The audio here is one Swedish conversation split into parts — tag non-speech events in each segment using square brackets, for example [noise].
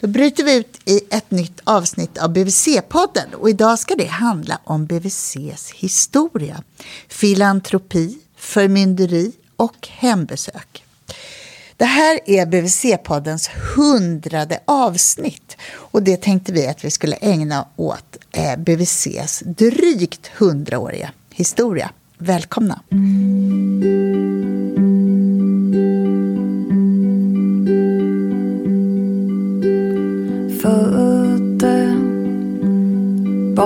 Då bryter vi ut i ett nytt avsnitt av BVC-podden och idag ska det handla om BVCs historia, filantropi, förmynderi och hembesök. Det här är BVC-poddens hundrade avsnitt och det tänkte vi att vi skulle ägna åt eh, BVCs drygt hundraåriga historia. Välkomna! Mm.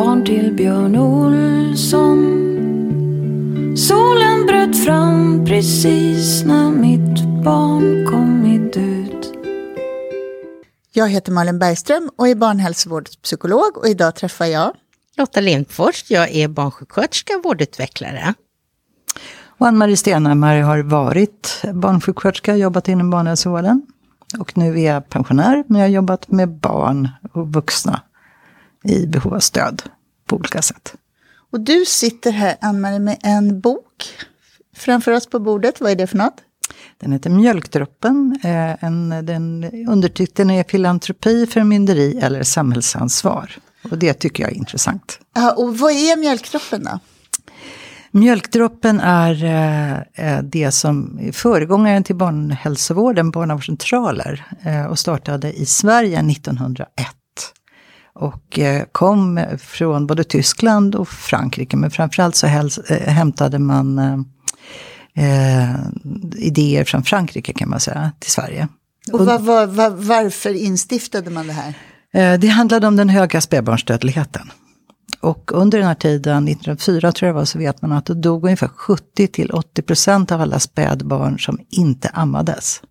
Barn till Björn Olsson Solen bröt fram precis när mitt barn kommit ut Jag heter Malin Bergström och är barnhälsovårdspsykolog och idag träffar jag Lotta Lindfors, jag är barnsjuksköterska och vårdutvecklare. Och Ann-Marie Stenhammar har varit barnsjuksköterska, jobbat inom barnhälsovården. Och nu är jag pensionär, men jag har jobbat med barn och vuxna i behov av stöd på olika sätt. Och du sitter här, Ann-Marie, med en bok framför oss på bordet. Vad är det för något? Den heter Mjölkdroppen. Eh, en, den, undertiteln är Filantropi, förmynderi eller samhällsansvar. Och det tycker jag är intressant. Ja, och vad är mjölkdroppen då? Mjölkdroppen är eh, det som är föregångaren till barnhälsovården, barnavårdscentraler, eh, och startade i Sverige 1901. Och eh, kom från både Tyskland och Frankrike, men framförallt så eh, hämtade man eh, idéer från Frankrike kan man säga, till Sverige. Och var, var, var, varför instiftade man det här? Eh, det handlade om den höga spädbarnsdödligheten. Och under den här tiden, 1904 tror jag var, så vet man att det dog ungefär 70 till 80 procent av alla spädbarn som inte ammades.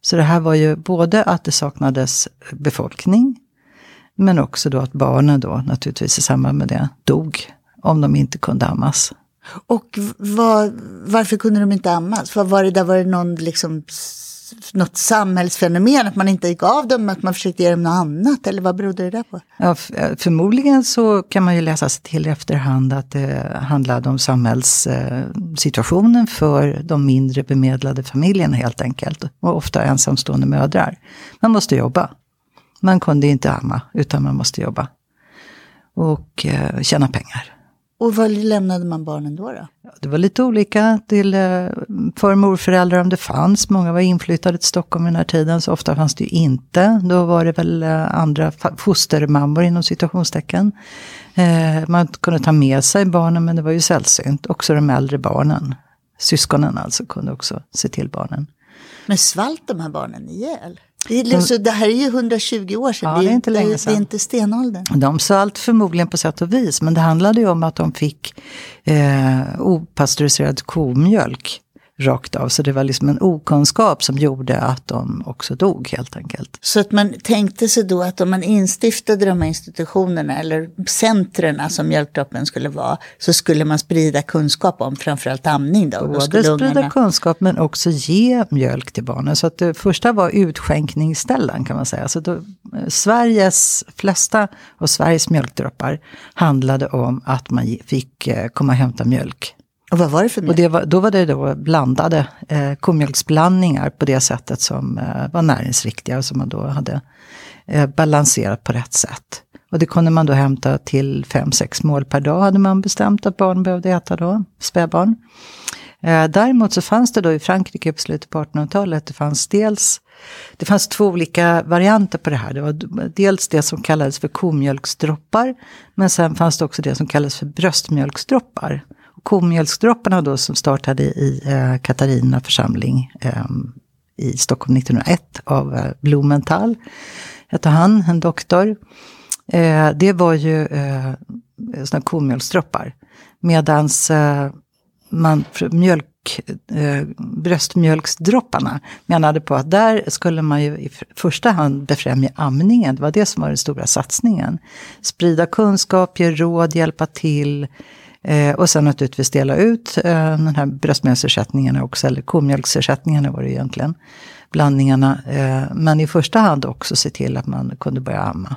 Så det här var ju både att det saknades befolkning, men också då att barnen då naturligtvis i samband med det dog om de inte kunde ammas. Och var, varför kunde de inte ammas? Var, var det där var det någon liksom något samhällsfenomen, att man inte gav dem, att man försökte ge dem något annat, eller vad berodde det där på? Ja, förmodligen så kan man ju läsa sig till i efterhand att det handlade om samhällssituationen för de mindre bemedlade familjerna helt enkelt. Och ofta ensamstående mödrar. Man måste jobba. Man kunde inte amma, utan man måste jobba. Och eh, tjäna pengar. Och var lämnade man barnen då? då? Det var lite olika till eh, för morföräldrar om det fanns. Många var inflyttade till Stockholm vid den här tiden, så ofta fanns det ju inte. Då var det väl eh, andra fostermammor inom situationstecken. Eh, man kunde ta med sig barnen, men det var ju sällsynt. Också de äldre barnen, syskonen alltså, kunde också se till barnen. Men svalt de här barnen ihjäl? Det, är, så det här är ju 120 år sedan, ja, det, är inte länge sedan. det är inte stenåldern. De svalt förmodligen på sätt och vis, men det handlade ju om att de fick eh, opastöriserad komjölk rakt av. Så det var liksom en okunskap som gjorde att de också dog helt enkelt. Så att man tänkte sig då att om man instiftade de här institutionerna eller centren som mjölkdroppen skulle vara så skulle man sprida kunskap om framförallt amning. Då. Både sprida ungarna... kunskap men också ge mjölk till barnen. Så att det första var utskänkningsställen kan man säga. Så då, Sveriges flesta av Sveriges mjölkdroppar handlade om att man fick komma och hämta mjölk och vad var det för mjölk? Och det var, då var det då blandade eh, komjölksblandningar på det sättet som eh, var näringsriktiga och som man då hade eh, balanserat på rätt sätt. Och det kunde man då hämta till 5-6 mål per dag hade man bestämt att barn behövde äta då, spädbarn. Eh, däremot så fanns det då i Frankrike på slutet på 1800-talet, det fanns dels det fanns två olika varianter på det här. Det var dels det som kallades för komjölksdroppar, men sen fanns det också det som kallades för bröstmjölksdroppar komjölksdropparna då som startade i eh, Katarina församling eh, i Stockholm 1901 av eh, Blumenthal, hette han, en doktor. Eh, det var ju eh, sådana komjölksdroppar. Medans eh, man, mjölk, eh, bröstmjölksdropparna menade på att där skulle man ju i första hand befrämja amningen. Det var det som var den stora satsningen. Sprida kunskap, ge råd, hjälpa till. Eh, och sen naturligtvis dela ut eh, den här bröstmjölksersättningarna också, eller komjölksersättningarna var det egentligen. Blandningarna. Eh, men i första hand också se till att man kunde börja amma.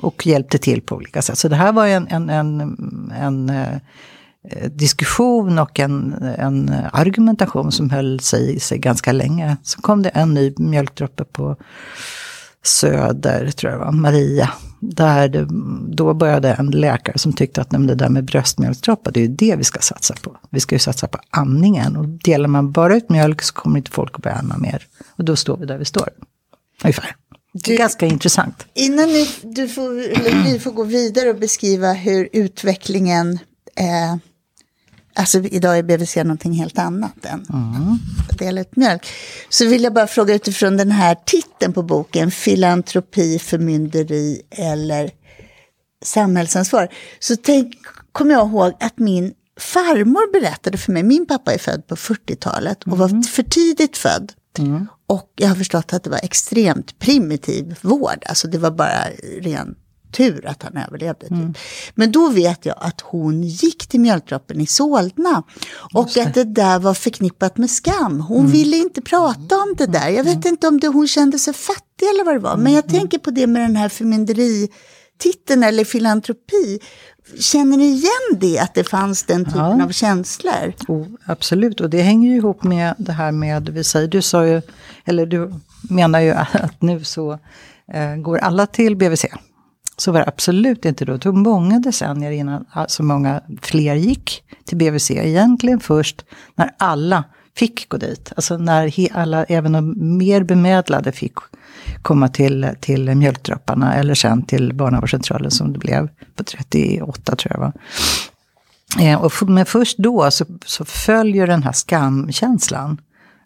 Och hjälpte till på olika sätt. Så det här var en, en, en, en eh, diskussion och en, en argumentation som höll sig, sig ganska länge. Så kom det en ny mjölkdroppe på Söder, tror jag det var, Maria. Där det, då började en läkare som tyckte att nej, det där med bröstmjölksdroppar, det är ju det vi ska satsa på. Vi ska ju satsa på amningen. Och delar man bara ut mjölk så kommer inte folk att börja amma mer. Och då står vi där vi står. Ungefär. Det är ganska intressant. Innan ni, du får, ni får gå vidare och beskriva hur utvecklingen eh, Alltså idag är BVC någonting helt annat än Mm. ut mjölk. Så vill jag bara fråga utifrån den här titeln på boken, filantropi, förmynderi eller samhällsansvar. Så tänk, kommer jag ihåg att min farmor berättade för mig, min pappa är född på 40-talet och var för tidigt född. Och jag har förstått att det var extremt primitiv vård, alltså det var bara ren tur att han överlevde. Typ. Men då vet jag att hon gick till mjölkdroppen i Solna. Och att det där var förknippat med skam. Hon ville inte prata om det där. Jag vet inte om det, hon kände sig fattig eller vad det var. Men jag tänker på det med den här förmynderititeln eller filantropi. Känner ni igen det, att det fanns den typen Ja. av känslor? Oh, absolut, och det hänger ju ihop med det här med, vi säger, du sa ju, eller du menar ju att nu så eh, går alla till BVC. Så var det absolut inte då. Det tog många decennier innan ah, så många fler gick till BVC. Egentligen först när alla fick gå dit. Alltså när he, alla, även de mer bemedlade fick komma till, till mjölkdropparna eller sen till barnavårdscentralen som det blev på 38 tror jag var. Eh, och f- men först då så, så följer den här skamkänslan.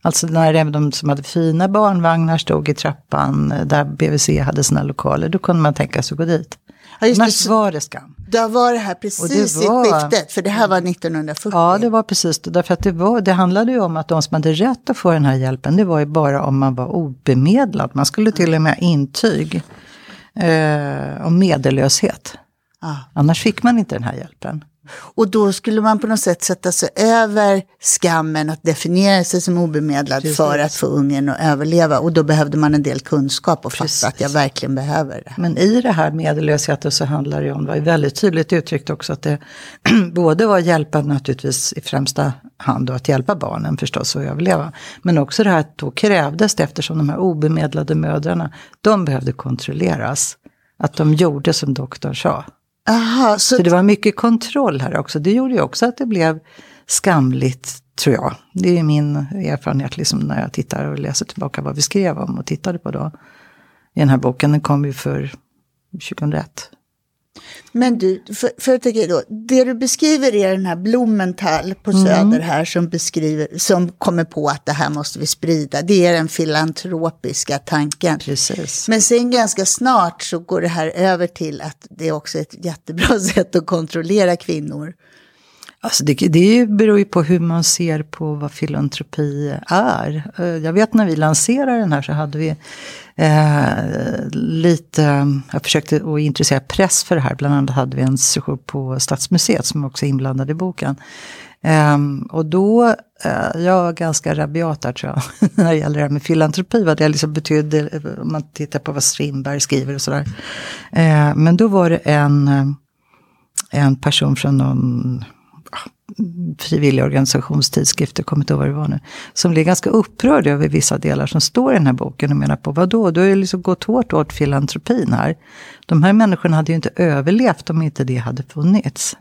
Alltså när även de som hade fina barnvagnar stod i trappan eh, där BVC hade sina lokaler, då kunde man tänka sig att gå dit. Ja, det, Annars så- var det skam. Då var det här precis i var- skiftet, för det här var 1940. Ja, det var precis det. Därför att det, var, det handlade ju om att de som hade rätt att få den här hjälpen, det var ju bara om man var obemedlad. Man skulle till och med ha intyg eh, om medellöshet. Ja. Annars fick man inte den här hjälpen. Och då skulle man på något sätt sätta sig över skammen att definiera sig som obemedlad Precis. för att få ungen att överleva. Och då behövde man en del kunskap och Precis. fatta att jag verkligen behöver det. Men i det här medellösheten så handlar det om, det var ju väldigt tydligt uttryckt också, att det [clears throat] både var hjälpa naturligtvis i främsta hand och att hjälpa barnen förstås att överleva. Men också det här att då krävdes det eftersom de här obemedlade mödrarna, de behövde kontrolleras. Att de gjorde som doktorn sa. Aha, så, Så det var mycket kontroll här också. Det gjorde ju också att det blev skamligt, tror jag. Det är min erfarenhet liksom när jag tittar och läser tillbaka vad vi skrev om och tittade på då. I den här boken, den kom ju för 2001. Men du, för, för jag tänker då, det du beskriver är den här Blumenthal på Mm. Söder här som beskriver, som kommer på att det här måste vi sprida. Det är den filantropiska tanken. Precis. Men sen ganska snart så går det här över till att det är också ett jättebra [laughs] sätt att kontrollera kvinnor. Alltså det, det beror ju på hur man ser på vad filantropi är. Eh, jag vet när vi lanserade den här så hade vi eh, lite, jag försökte att intressera press för det här. Bland annat hade vi en session på Stadsmuseet som också är inblandad i boken. Ehm, och då, eh, jag var ganska rabiat där tror jag, [laughs] när det gäller det här med filantropi, vad det liksom betydde, eh, om man tittar på vad Strindberg skriver och sådär. Eh, men då var det en, en person från någon frivillig organisationstidskrift, jag kommer inte ihåg vad det var nu, som blev ganska upprörd över vissa delar som står i den här boken och menar på vad då? Du har ju liksom gått hårt åt filantropin här. De här människorna hade ju inte överlevt om inte det hade funnits.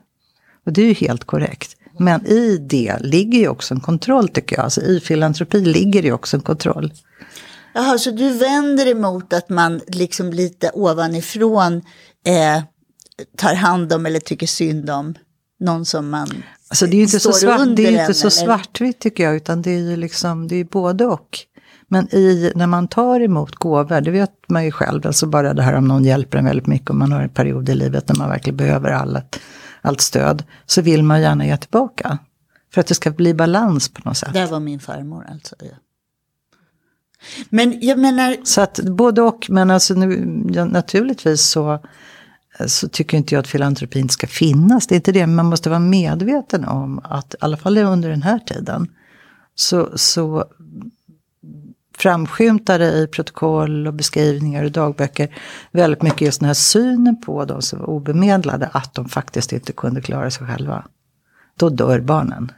Och det är ju helt korrekt. Men i det ligger ju också en kontroll tycker jag. Alltså i filantropi ligger ju också en kontroll. Jaha, så du vänder emot att man liksom lite ovanifrån eh, tar hand om eller tycker synd om någon som man Alltså det är ju inte så, svart, det är inte så eller? svartvitt tycker jag, utan det är ju liksom, det är både och. Men i, när man tar emot gåvor, det vet man ju själv, alltså bara det här om någon hjälper en väldigt mycket, om man har en period i livet när man verkligen behöver allt, allt stöd, så vill man gärna ge tillbaka. För att det ska bli balans på något sätt. Där var min farmor alltså. Ja. Men jag menar, Så att både och, men alltså nu, ja, naturligtvis så, så tycker inte jag att filantropin ska finnas. Det är inte det, men man måste vara medveten om att i alla fall under den här tiden så, så framskymtar det i protokoll och beskrivningar och dagböcker väldigt mycket just den här synen på de som var obemedlade, att de faktiskt inte kunde klara sig själva. Då dör barnen.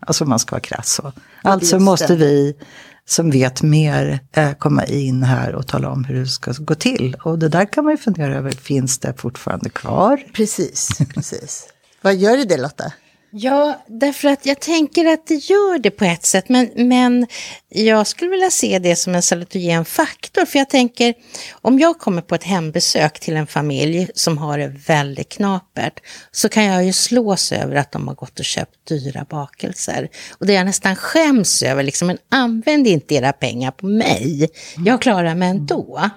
Alltså om man ska vara krass så. Alltså måste vi som vet mer eh, komma in här och tala om hur det ska gå till. Och det där kan man ju fundera över, finns det fortfarande kvar? Precis, precis. Vad gör det Lotta? Ja, därför att jag tänker att det gör det på ett sätt, men, men jag skulle vilja se det som en salutogen faktor, för jag tänker om jag kommer på ett hembesök till en familj som har det väldigt knapert, så kan jag ju slås över att de har gått och köpt dyra bakelser. Och det jag nästan skäms över, liksom, men använd inte era pengar på mig, jag klarar mig ändå.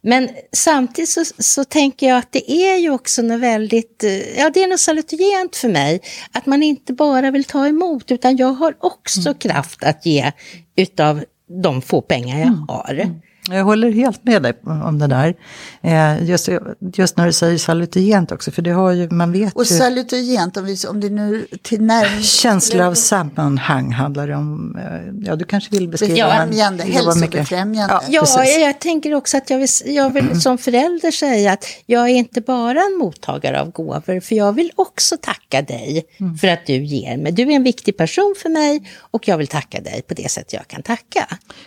Men samtidigt så, så tänker jag att det är ju också något väldigt, eh, ja det är något salutogent för mig, att man inte bara vill ta emot, utan jag har också mm. kraft att ge utav de få pengar jag mm. har. Mm. Jag håller helt med dig om det där. Eh, just, just när du säger salutogent också, för det har ju, man vet Och salutogent, om, vi, om det nu till när... Känsla av sammanhang handlar det om. Eh, ja, du kanske vill beskriva. Befrämjande, hälsobefrämjande. Ja, ja jag tänker också att jag vill, jag vill som förälder säga att jag är inte bara en mottagare av gåvor, för jag vill också tacka dig mm. för att du ger mig. Du är en viktig person för mig och jag vill tacka dig på det sätt jag kan tacka.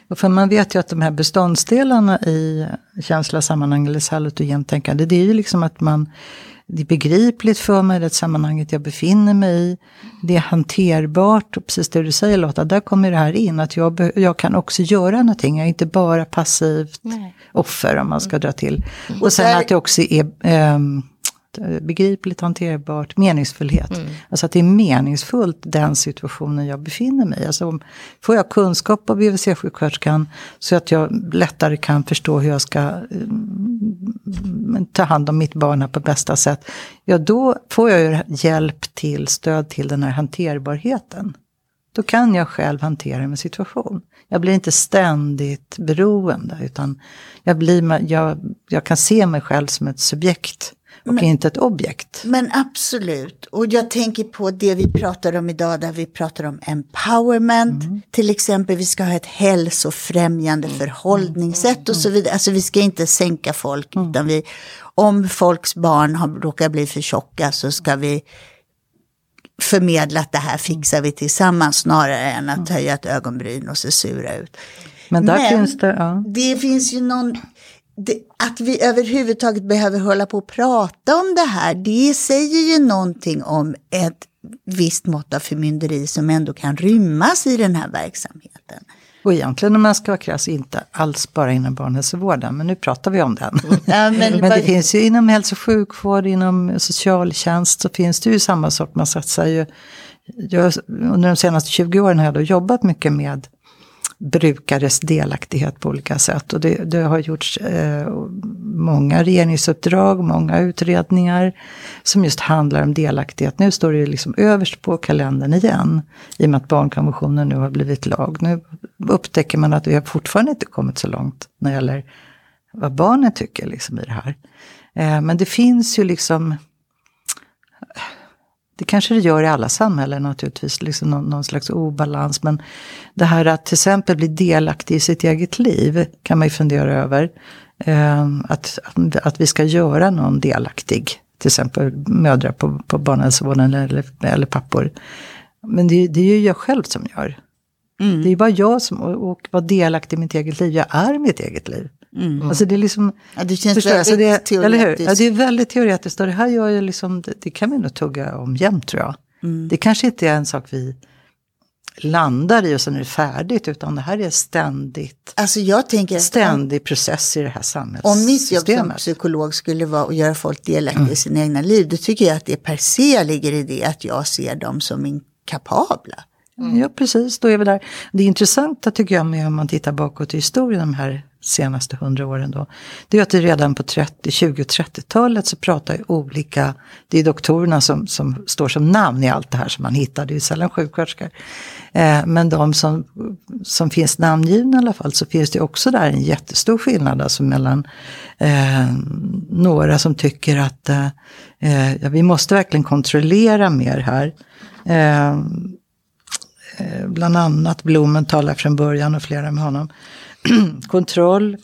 Och för man vet ju att de här bestånds nackdelarna i känsla, sammanhang eller salutogent tänkande, det är ju liksom att man det är begripligt för mig, det sammanhanget jag befinner mig i. Det är hanterbart, och precis det du säger Lotta, där kommer det här in. Att jag, jag kan också göra någonting, jag är inte bara passivt Nej. offer om man ska dra till. Och sen att det också är um, Eh, begripligt, hanterbart, meningsfullhet. Mm. Alltså att det är meningsfullt den situationen jag befinner mig i. Alltså om, får jag kunskap av BVC-sjuksköterskan så att jag lättare kan förstå hur jag ska mm, ta hand om mitt barn på bästa sätt. Ja, då får jag ju hjälp till, stöd till den här hanterbarheten. Då kan jag själv hantera min situation. Jag blir inte ständigt beroende, utan jag, blir, jag, jag kan se mig själv som ett subjekt och men, inte ett objekt. Men absolut, och jag tänker på det vi pratar om idag där vi pratar om empowerment. Mm. Till exempel vi ska ha ett hälsofrämjande mm. förhållningssätt och så mm. vidare. Alltså vi ska inte sänka folk mm. utan vi, om folks barn har, råkar bli för tjocka så ska vi förmedla att det här fixar vi tillsammans snarare än att mm. höja ett ögonbryn och se sura ut. Men där Men finns det, ja. det finns ju någon det, att vi överhuvudtaget behöver hålla på och prata om det här, det säger ju någonting om ett visst mått av förmynderi som ändå kan rymmas i den här verksamheten. Och egentligen om man ska vara krass, inte alls bara inom barnhälsovården, men nu pratar vi om den. Ja, men, [laughs] men, det finns ju inom hälso och sjukvård, inom socialtjänst så finns det ju samma sak. Man satsar ju, jag, under de senaste 20 åren har jag då jobbat mycket med brukares delaktighet på olika sätt. Och det, det har gjorts eh, många regeringsuppdrag, många utredningar som just handlar om delaktighet. Nu står det liksom överst på kalendern igen, i och med att barnkonventionen nu har blivit lag. Nu upptäcker man att vi har fortfarande inte kommit så långt när det gäller vad barnen tycker liksom i det här. Eh, men det finns ju liksom det kanske det gör i alla samhällen naturligtvis, liksom någon, någon, slags obalans. Men det här att till exempel bli delaktig i sitt eget liv kan man ju fundera över. Eh, att, att vi ska göra någon delaktig, till exempel mödrar på, på barnhälsovården eller, eller pappor. Men det, det är ju jag själv som gör. Mm. Det är bara jag som och, och vara delaktig i mitt eget liv. Jag är mitt eget liv. Mm. Alltså det är liksom... Ja, det känns väldigt alltså det, teoretiskt. Eller hur? Ja, det är väldigt teoretiskt. Och det här gör ju liksom, det, det kan vi nog tugga om jämt tror jag. Mm. Det kanske inte är en sak vi landar i och sen är det färdigt. Utan det här är ständigt, alltså jag tänker ständig process i det här samhällssystemet. Om mitt jobb som psykolog skulle vara att göra folk delaktiga mm. i sina egna liv. Då tycker jag att det per se ligger i det att jag ser dem som inkapabla. Mm. Ja, precis. Då är vi där. Det intressanta tycker jag med om man tittar bakåt i historien, de här senaste hundra åren då, det är att det redan på 30, 20 och 30-talet så pratar olika, det är doktorerna som, som står som namn i allt det här som man hittar, det är ju sällan sjuksköterskor. Eh, men de som, som finns namngivna i alla fall så finns det också där en jättestor skillnad alltså mellan eh, några som tycker att eh, eh ja, vi måste verkligen kontrollera mer här. Eh, Eh, bland annat Blumenthal talar från början och flera med honom. [clears throat] kontroll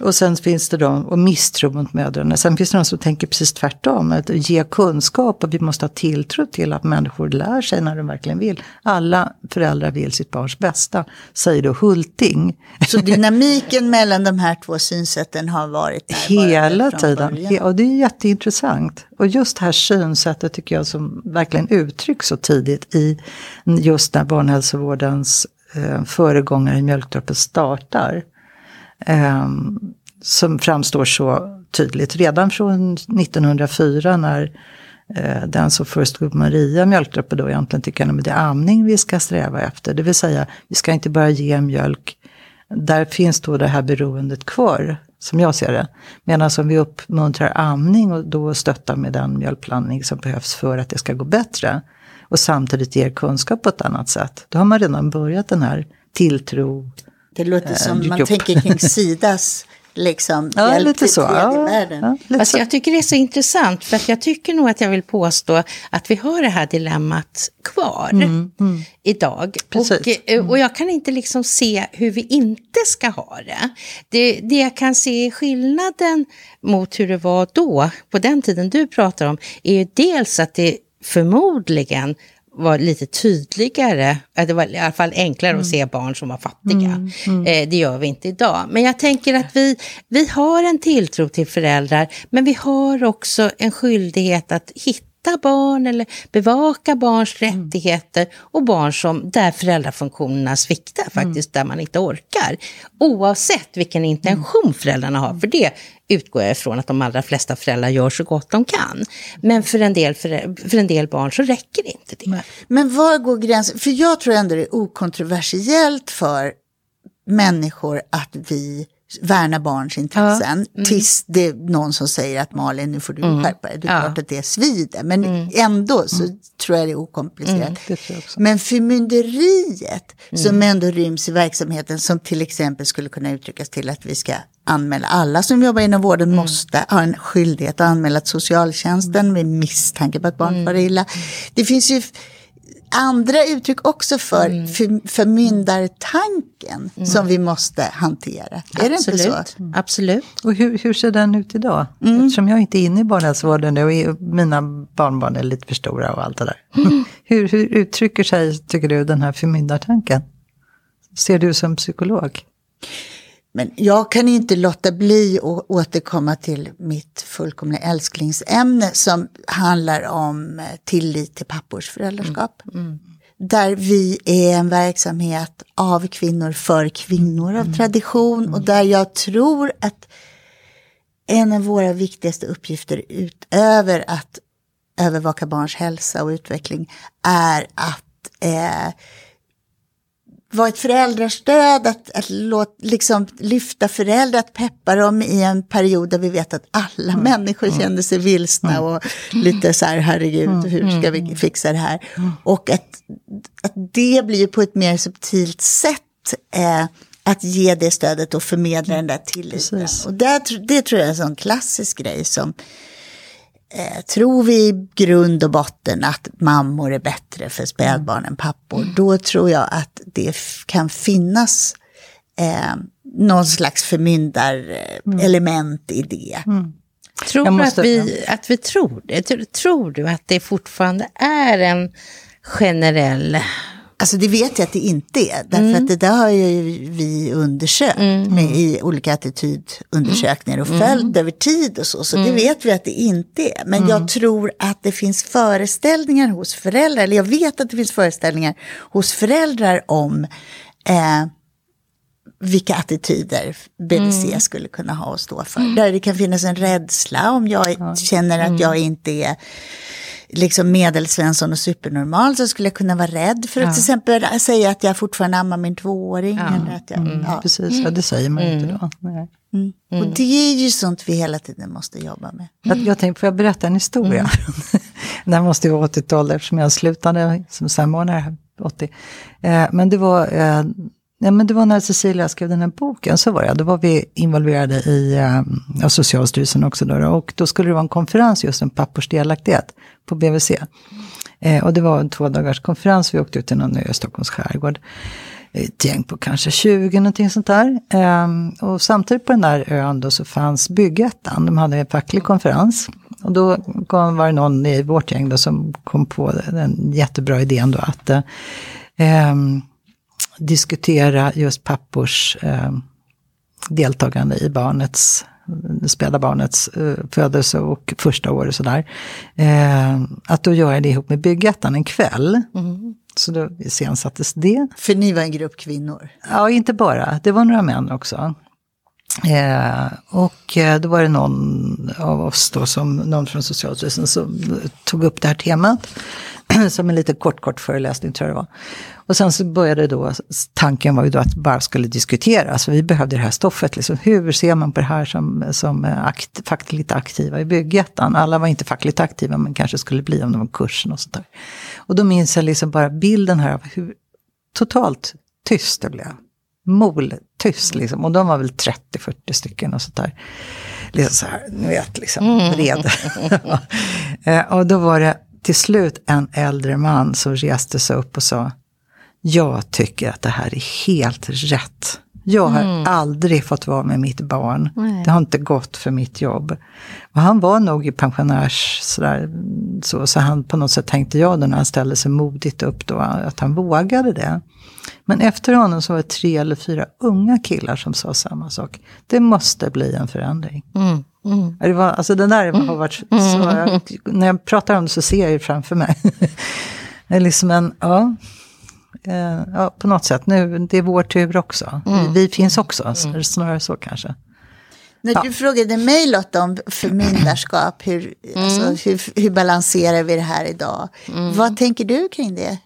och sen finns det de, och misstro mot mödrarna. Sen finns det de som tänker precis tvärtom, att ge kunskap och vi måste ha tilltro till att människor lär sig när de verkligen vill. Alla föräldrar vill sitt barns bästa, säger då Hulting. Så dynamiken mellan de här två synsätten har varit där Hela tiden, början. Och det är jätteintressant. Och just det här synsättet tycker jag som verkligen uttrycks så tidigt i just när barnhälsovårdens eh, föregångare i mjölkdroppet startar. Eh, som framstår så tydligt redan från 1904 när eh, den som förestod Maria mjölkdroppe då egentligen tycker att det är amning vi ska sträva efter. Det vill säga, vi ska inte bara ge mjölk där finns då det här beroendet kvar, som jag ser det. Medan om vi uppmuntrar amning och då stöttar med den mjölkblandning som behövs för att det ska gå bättre. Och samtidigt ger kunskap på ett annat sätt. Då har man redan börjat den här tilltro. Det låter som Eh, man jobb. tänker kring [laughs] Sidas liksom, Ja, hjälp lite till så. tredje Ja, världen. ja, lite Fast så. jag tycker det är så intressant, för att jag tycker nog att jag vill påstå att vi har det här dilemmat kvar idag. Precis. Och, eh, och jag kan inte liksom se hur vi inte ska ha det. det. Det jag kan se är skillnaden mot hur det var då, på den tiden du pratar om, är ju dels att det förmodligen var lite tydligare, att det var i alla fall enklare att se barn som var fattiga. Eh, det gör vi inte idag. Men jag tänker att vi, vi har en tilltro till föräldrar, men vi har också en skyldighet att hitta barn eller bevaka barns rättigheter och barn som där föräldrafunktionerna sviktar faktiskt, där man inte orkar. Oavsett vilken intention föräldrarna har, för det utgår jag ifrån att de allra flesta föräldrar gör så gott de kan. Men för en del, för, för en del barn så räcker inte det. Men var går gränsen? För jag tror ändå det är okontroversiellt för människor att vi värnar barns intressen. Tills det är någon som säger att Malin, nu får du skärpa dig. Det är Ja. klart att det svider. Men ändå så tror jag det är okomplicerat. Det jag också. Men förmynderiet som ändå ryms i verksamheten som till exempel skulle kunna uttryckas till att vi ska anmäla alla som jobbar inom vården måste ha en skyldighet att anmäla till socialtjänsten med misstanke på att barn far illa. Det finns ju andra uttryck också för, för förmyndartanken som vi måste hantera. Är det inte så? Absolut. Absolut. Och hur, hur ser den ut idag? Eftersom jag inte är inne i barnhälsovården nu och mina barnbarn är lite för stora och allt det där. [laughs] hur, hur uttrycker sig, tycker du, den här förmyndartanken? Ser du som psykolog? Men jag kan inte låta bli att återkomma till mitt fullkomliga älsklingsämne som handlar om eh, tillit till pappors föräldraskap. Där vi är en verksamhet av kvinnor för kvinnor av tradition och där jag tror att en av våra viktigaste uppgifter utöver att övervaka barns hälsa och utveckling är att eh, vara ett föräldrastöd, att, att låt, liksom, lyfta föräldrar, att peppa dem i en period där vi vet att alla människor känner sig vilsna och lite så här, herregud, hur ska vi fixa det här? Och att, att det blir på ett mer subtilt sätt eh, att ge det stödet och förmedla den där tilliten. Och där, det tror jag är en sån klassisk grej som eh, tror vi i grund och botten att mammor är bättre för spädbarn än pappor, då tror jag att det kan finnas eh, någon slags förmyndarelement i det. Tror Jag du måste- att, vi, att vi tror det? Tror- Tror du att det fortfarande är en generell... Alltså det vet jag att det inte är, därför att det där har ju vi undersökt med, i olika attitydundersökningar och följt över tid och så, så det vet vi att det inte är. Men jag tror att det finns föreställningar hos föräldrar, eller jag vet att det finns föreställningar hos föräldrar om eh, vilka attityder BVC skulle kunna ha och stå för. Där det kan finnas en rädsla om jag känner att jag inte är liksom medelsvensson och supernormal så skulle jag kunna vara rädd för att till exempel säga att jag fortfarande ammar min tvååring. Eller att jag, ja. Precis, ja, det säger man ju inte då. Nej. Och det är ju sånt vi hela tiden måste jobba med. Jag, jag tänkte, får jag berätta en historia? [laughs] det här måste ju vara 80-tal eftersom jag slutade som samordnare här 80. Eh, men, det var, eh, Nej, men det var när Cecilia skrev den här boken, så var det. Då var vi involverade i äh, Socialstyrelsen också. Då, och då skulle det vara en konferens just om pappors delaktighet på BVC. Eh, och det var en två dagars konferens, vi åkte ut till någon ö i Stockholms skärgård. Eh, ett gäng på kanske 20, någonting sånt där. Eh, och samtidigt på den där ön då så fanns Byggettan, de hade en facklig konferens. Och då kom, var det någon i vårt gäng då som kom på den jättebra idén då att eh, ehm, diskutera just pappors eh, deltagande i barnets späda barnets eh, födelse och första år och sådär. Eh, att då göra det ihop med Byggettan en kväll. Mm. Så då iscensattes det. För ni var en grupp kvinnor? Ja, inte bara. Det var några män också. Eh, och eh, då var det någon av oss då, som, någon från Socialstyrelsen som tog upp det här temat. [clears throat] som en liten kort, kort föreläsning tror jag det var. Och sen så började då, tanken var ju då att bara skulle diskuteras. så alltså, vi behövde det här stoffet. Liksom. Hur ser man på det här som, som akt, fackligt aktiva i Byggettan? Alla var inte fackligt aktiva men kanske skulle bli om de var kursen och sånt där. Och då minns jag liksom bara bilden här av hur totalt tyst det blev. Mol tyst liksom. Och de var väl 30-40 stycken och sånt där. Liksom så här, ni vet, liksom vred. [laughs] Eh, och då var det till slut en äldre man som reste sig upp och sa jag tycker att det här är helt rätt. Jag har mm. aldrig fått vara med mitt barn. Nej. Det har inte gått för mitt jobb. Och han var nog i pensionärs, sådär, så, så han på något sätt tänkte jag då när han ställde sig modigt upp då, att han vågade det. Men efter honom så var det tre eller fyra unga killar som sa samma sak. Det måste bli en förändring. Mm. Mm. Det var, alltså den där har varit, mm. jag, när jag pratar om det så ser jag det framför mig. [laughs] det är liksom en, ja, eh, ja, på något sätt, nu, det är vår tur också. Mm. Vi, vi, finns också, mm. snarare så kanske. När ja. du frågade mig Lotta om förmyndarskap, hur, mm. alltså, hur, hur, balanserar vi det här idag? Mm. Vad tänker du kring det?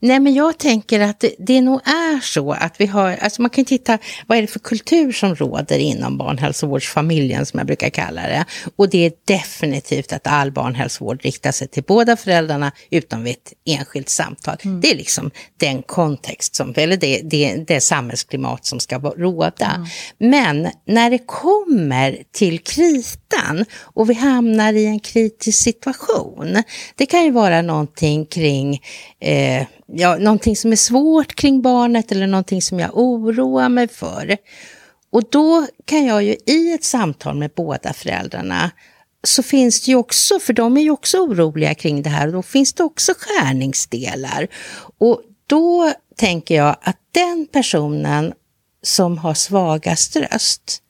Nej men jag tänker att det, det nog är så att vi har, alltså man kan titta, vad är det för kultur som råder inom barnhälsovårdsfamiljen som jag brukar kalla det. Och det är definitivt att all barnhälsovård riktar sig till båda föräldrarna utom vid ett enskilt samtal. Mm. Det är liksom den kontext som, eller det, det, det samhällsklimat som ska råda. Mm. Men när det kommer kommer till kritan och vi hamnar i en kritisk situation. Det kan ju vara någonting kring, eh, ja, någonting som är svårt kring barnet eller någonting som jag oroar mig för. Och då kan jag ju i ett samtal med båda föräldrarna så finns det ju också, för de är ju också oroliga kring det här, och då finns det också skärningsdelar. Och då tänker jag att den personen som har svagast röst,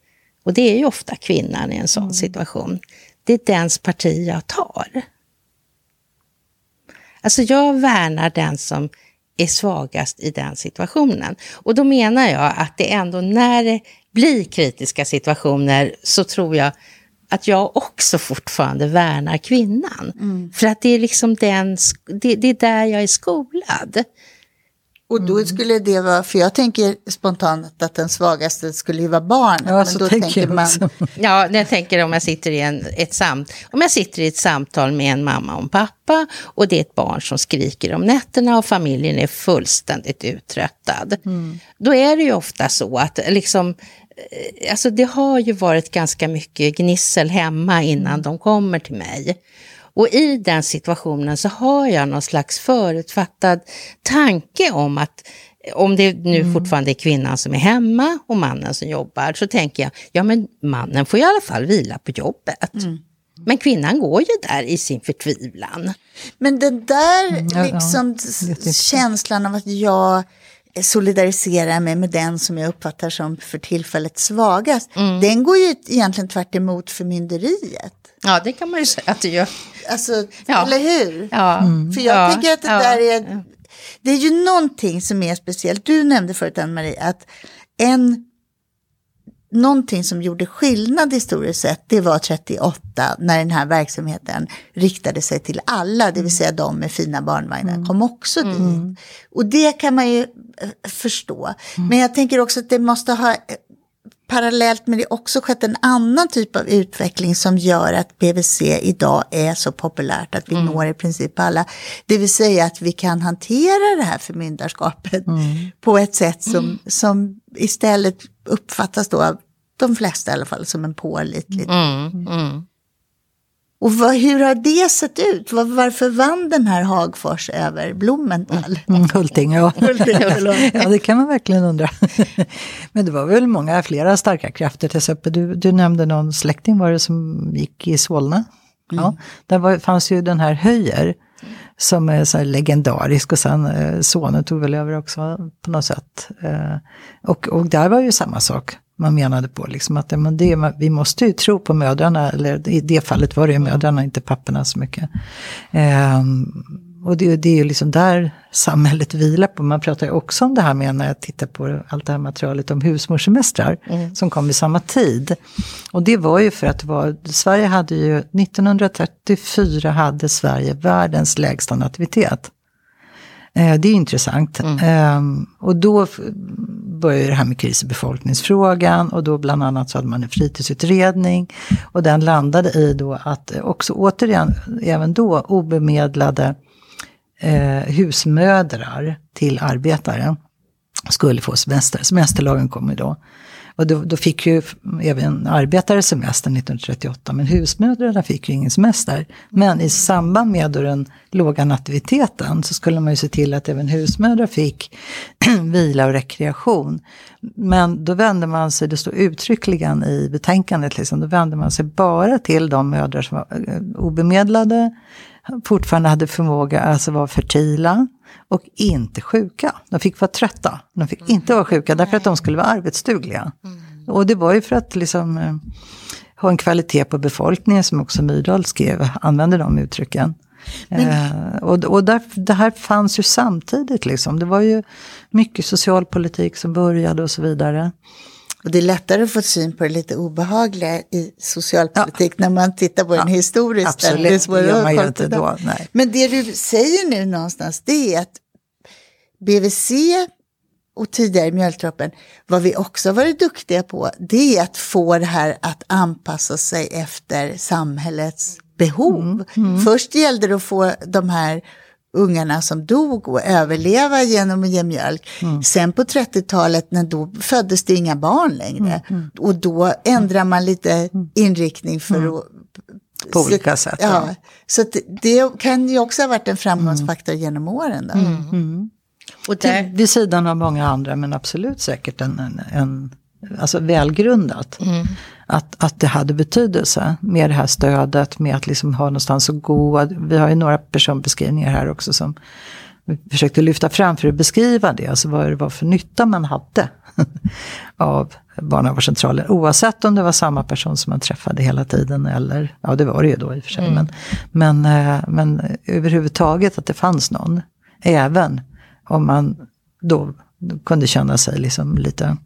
och det är ju ofta kvinnan i en sån mm. situation. Det är dens parti jag tar. Alltså jag värnar den som är svagast i den situationen. Och då menar jag att det ändå när det blir kritiska situationer så tror jag att jag också fortfarande värnar kvinnan. Mm. För att det är liksom den, det, det, är där jag är skolad. Och då mm. skulle det vara, för jag tänker spontant att den svagaste skulle ju vara barnet. Ja, men då tänker man... [laughs] Ja, jag tänker om jag sitter i en, ett samt, om jag sitter i ett samtal med en mamma och en pappa och det är ett barn som skriker om nätterna och familjen är fullständigt uttröttad. Mm. Då är det ju ofta så att liksom, eh, alltså det har ju varit ganska mycket gnissel hemma innan mm. de kommer till mig. Och i den situationen så har jag någon slags förutfattad tanke om att om det nu mm. fortfarande är kvinnan som är hemma och mannen som jobbar, så tänker jag, ja men mannen får i alla fall vila på jobbet. Mm. Men kvinnan går ju där i sin förtvivlan. Men den där mm, liksom, ja, känslan av att jag solidariserar mig med den som jag uppfattar som för tillfället svagast, mm. den går ju egentligen tvärt emot förmynderiet. Ja, det kan man ju säga att det gör. Alltså, ja. eller hur? Ja. Mm. För jag ja. tänker att det ja. där är, det är ju någonting som är speciellt. Du nämnde förut, Ann-Marie, att en någonting som gjorde skillnad historiskt sett, det var 38 när den här verksamheten riktade sig till alla, det vill säga de med fina barnvagnar mm. kom också dit. Mm. Och det kan man ju förstå. Mm. Men jag tänker också att det måste ha parallellt med det också skett en annan typ av utveckling som gör att BVC idag är så populärt att vi mm. når i princip alla. Det vill säga att vi kan hantera det här förmyndarskapet mm. på ett sätt som, mm. som istället uppfattas då av de flesta i alla fall som en pålitlig. Mm. Mm. Och vad, hur har det sett ut? Var, varför vann den här Hagfors över Blumenthal? Mm, Hulting, ja. Hulting, [laughs] ja, det kan man verkligen undra. [laughs] Men det var väl många, flera starka krafter. Till exempel, du, du nämnde någon släkting var det som gick i Solna. Ja, där var, fanns ju den här Höjer som är så legendarisk och sen eh, sonen tog väl över också på något sätt. Eh, och, och där var ju samma sak man menade på, liksom att men det, vi måste ju tro på mödrarna, eller i det fallet var det ju mödrarna, inte papporna så mycket. Eh, och det, det är ju liksom där samhället vilar på. Man pratar ju också om det här med när jag tittar på allt det här materialet om husmorssemestrar Mm. som kom i samma tid. Och det var ju för att var, Sverige hade ju, 1934 hade Sverige världens lägsta nativitet. Eh, det är intressant. Eh, och då började det här med kris i befolkningsfrågan och då bland annat så hade man en fritidsutredning. Och den landade i då att också återigen, även då obemedlade eh, husmödrar till arbetare skulle få semester. Semesterlagen kom ju då. Och då, då fick ju även arbetare semester 1938, men husmödrarna fick ju ingen semester. Men i samband med då den låga nativiteten så skulle man ju se till att även husmödrar fick [clears throat] vila och rekreation. Men då vände man sig, det står uttryckligen i betänkandet, liksom, då vände man sig bara till de mödrar som var eh, obemedlade, fortfarande hade förmåga alltså var fertila och inte sjuka. De fick vara trötta, de fick inte vara sjuka därför att de skulle vara arbetsdugliga. Och det var ju för att liksom eh, ha en kvalitet på befolkningen som också Myrdal skrev, använde de uttrycken. Eh, och och där, det här fanns ju samtidigt liksom. Det var ju mycket socialpolitik som började och så vidare. Och det är lättare att få syn på det lite obehagliga i socialpolitik när man tittar på den historiskt. absolut. Det Det gör man ju inte då, nej. Men det du säger nu någonstans det är att BVC och tidigare Mjölkdroppen, vad vi också varit duktiga på, det är att få det här att anpassa sig efter samhällets behov. Först gällde det att få de här ungarna som dog och överleva genom att ge mjölk. Sen på 30-talet när då föddes det inga barn längre. Och då ändrar man lite inriktning för att På olika sätt, ja. Ja, så att det kan ju också ha varit en framgångsfaktor genom åren. Då. Och Till, vid sidan av många andra, men absolut säkert en, en, en alltså välgrundat. Att, att det hade betydelse med det här stödet, med att liksom ha någonstans att gå. Vi har ju några personbeskrivningar här också som vi försökte lyfta fram för att beskriva det, alltså vad det var för nytta man hade [laughs] av barnavårdscentralen. Oavsett om det var samma person som man träffade hela tiden eller, ja det var det ju då i och för sig, men, men, eh, men överhuvudtaget att det fanns någon. Även om man då kunde känna sig liksom lite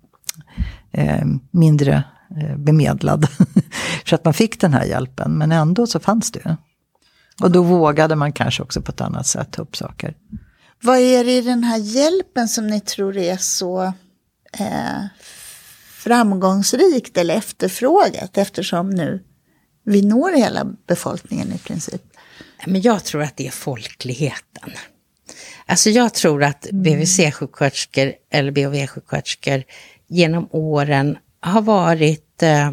eh, mindre eh, bemedlad. [laughs] för att man fick den här hjälpen, men ändå så fanns det. Och då vågade man kanske också på ett annat sätt ta upp saker. Vad är det i den här hjälpen som ni tror är så eh, framgångsrikt eller efterfrågat eftersom nu vi når hela befolkningen i princip? men jag tror att det är folkligheten. Alltså jag tror att BVC-sjuksköterskor eller BHV-sjuksköterskor genom åren har varit eh,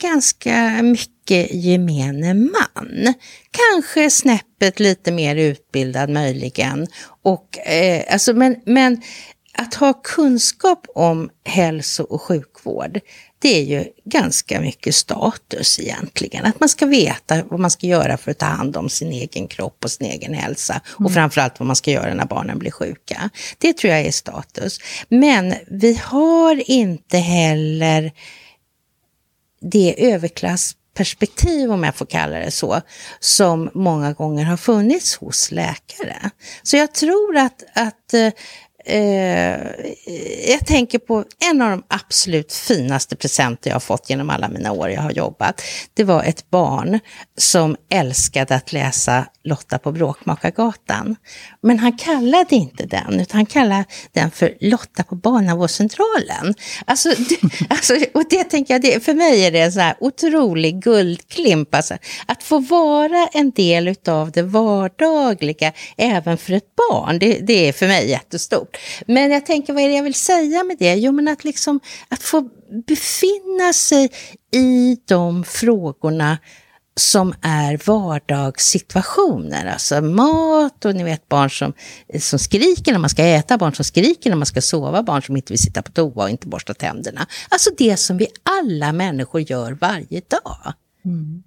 ganska mycket gemene man. Kanske snäppet lite mer utbildad möjligen. Och, eh, alltså, men, men att ha kunskap om hälso och sjukvård, det är ju ganska mycket status egentligen. Att man ska veta vad man ska göra för att ta hand om sin egen kropp och sin egen hälsa. Och framförallt vad man ska göra när barnen blir sjuka. Det tror jag är status. Men vi har inte heller det överklassperspektiv, om jag får kalla det så, som många gånger har funnits hos läkare. Så jag tror att, att eh, jag tänker på en av de absolut finaste presenter jag har fått genom alla mina år jag har jobbat. Det var ett barn som älskade att läsa Lotta på Bråkmakargatan. Men han kallade inte den, utan han kallade den för Lotta på barnavårdscentralen. Alltså, det, [laughs] alltså, och det tänker jag, det, för mig är det en sån här otrolig guldklimp. Alltså, att få vara en del av det vardagliga, även för ett barn, det, det är för mig jättestort. Men jag tänker, vad är det jag vill säga med det? Jo, men att, liksom, att få befinna sig i de frågorna som är vardagssituationer. Alltså mat och ni vet barn som, som skriker när man ska äta, barn som skriker när man ska sova, barn som inte vill sitta på toa och inte borsta tänderna. Alltså det som vi alla människor gör varje dag. Mm.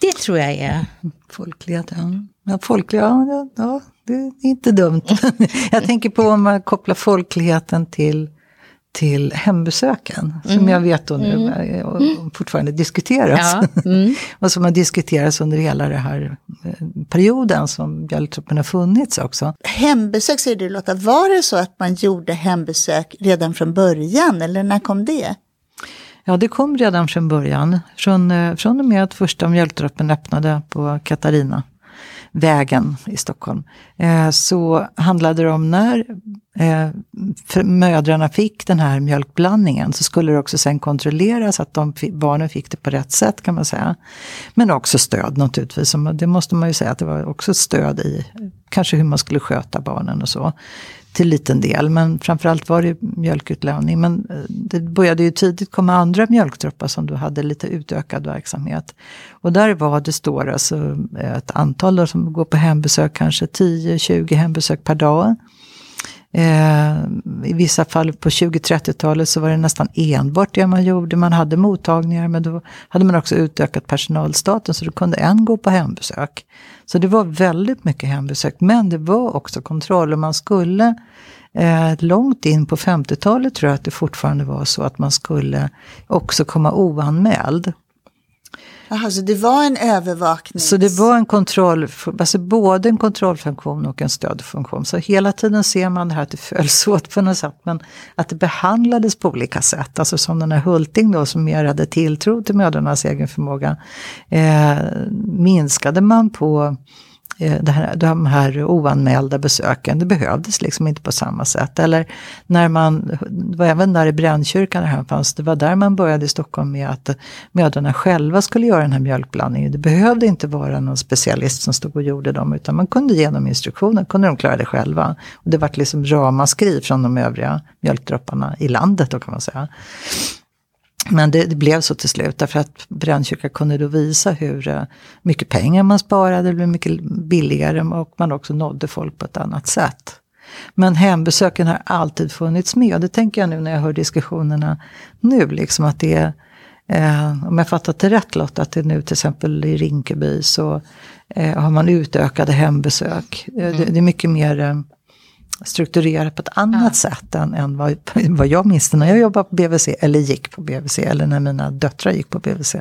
Det tror jag är... Folklighet, ja. ja folkliga, ja, ja, det är inte dumt. [laughs] jag tänker på om man kopplar folkligheten till till hembesöken, mm. som jag vet då nu mm. och fortfarande diskuteras. Ja. Mm. [laughs] och som har diskuterats under hela den här eh, perioden som mjölktruppen har funnits också. Hembesök säger du Lotta, var det så att man gjorde hembesök redan från början eller när kom det? Ja, det kom redan från början. Från, eh, från och med att första mjölktruppen öppnade på Katarina vägen i Stockholm. Eh, så handlade det om när eh, mödrarna fick den här mjölkblandningen så skulle det också sen kontrolleras att de, barnen fick det på rätt sätt kan man säga. Men också stöd naturligtvis. Det måste man ju säga att det var också stöd i kanske hur man skulle sköta barnen och så till liten del. Men framförallt var det mjölkutlämning. Men eh, det började ju tidigt komma andra mjölktroppar som då hade lite utökad verksamhet. Och där var det står alltså eh, ett antal då som går på hembesök, kanske 10-20 hembesök per dag. Eh, I vissa fall på 20-30-talet så var det nästan enbart det man gjorde. Man hade mottagningar men då hade man också utökat personalstaten så då kunde en gå på hembesök. Så det var väldigt mycket hembesök men det var också kontroll och man skulle eh, långt in på 50-talet tror jag att det fortfarande var så att man skulle också komma oanmäld. Jaha, så det var en övervakning? Så det var en kontroll, alltså både en kontrollfunktion och en stödfunktion. Så hela tiden ser man det här att det följs åt på något sätt, men att det behandlades på olika sätt. Alltså som den här Hulting då, som mer hade tilltro till mödrarnas egen förmåga. Eh, minskade man på Eh, det här, de här oanmälda besöken. Det behövdes liksom inte på samma sätt. Eller när man, det var även där i Brännkyrkan det här fanns, det var där man började i Stockholm med att mödrarna själva skulle göra den här mjölkblandningen. Det behövde inte vara någon specialist som stod och gjorde dem, utan man kunde ge dem instruktioner, kunde de klara det själva. Och det vart liksom ramaskri från de övriga mjölkdropparna i landet då kan man säga. Men det, det, blev så till slut därför att Brännkyrka kunde då visa hur uh, mycket pengar man sparade, det blev mycket billigare och man också nådde folk på ett annat sätt. Men hembesöken har alltid funnits med och det tänker jag nu när jag hör diskussionerna nu, liksom att det är, eh, om jag fattat det rätt Lotta, att det nu till exempel i Rinkeby så eh, har man utökade hembesök. Mm. Det, det, är mycket mer eh, strukturerat på ett annat ja. sätt än, än vad, [laughs] vad jag minns när jag jobbade på BVC, eller gick på BVC, eller när mina döttrar gick på BVC.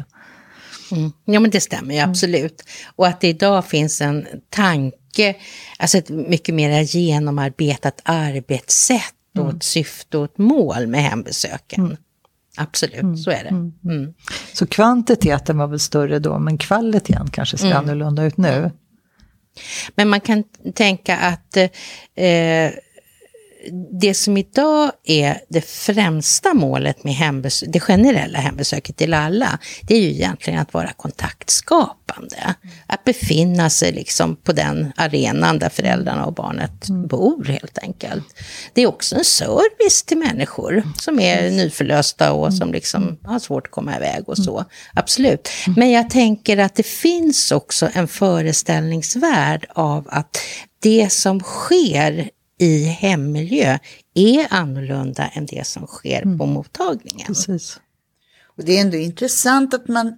Mm. Ja men det stämmer ju absolut. Och att det idag finns en tanke, alltså ett mycket mer genomarbetat arbetssätt och mm. ett syfte och ett mål med hembesöken. Mm. Absolut, mm. så är det. Mm. Mm. Så kvantiteten var väl större då, men kvaliteten kanske ser annorlunda ut nu. Men man kan tänka att eh, det som idag är det främsta målet med hembesök, det generella hembesöket till alla, det är ju egentligen att vara kontaktskapande. Att befinna sig liksom på den arenan där föräldrarna och barnet mm. bor helt enkelt. Det är också en service till människor som är nyförlösta och som liksom har svårt att komma iväg och så. Absolut. Men jag tänker att det finns också en föreställningsvärld av att det som sker i hemmiljö är annorlunda än det som sker mm. på mottagningen. Precis. Och det är ändå intressant att man,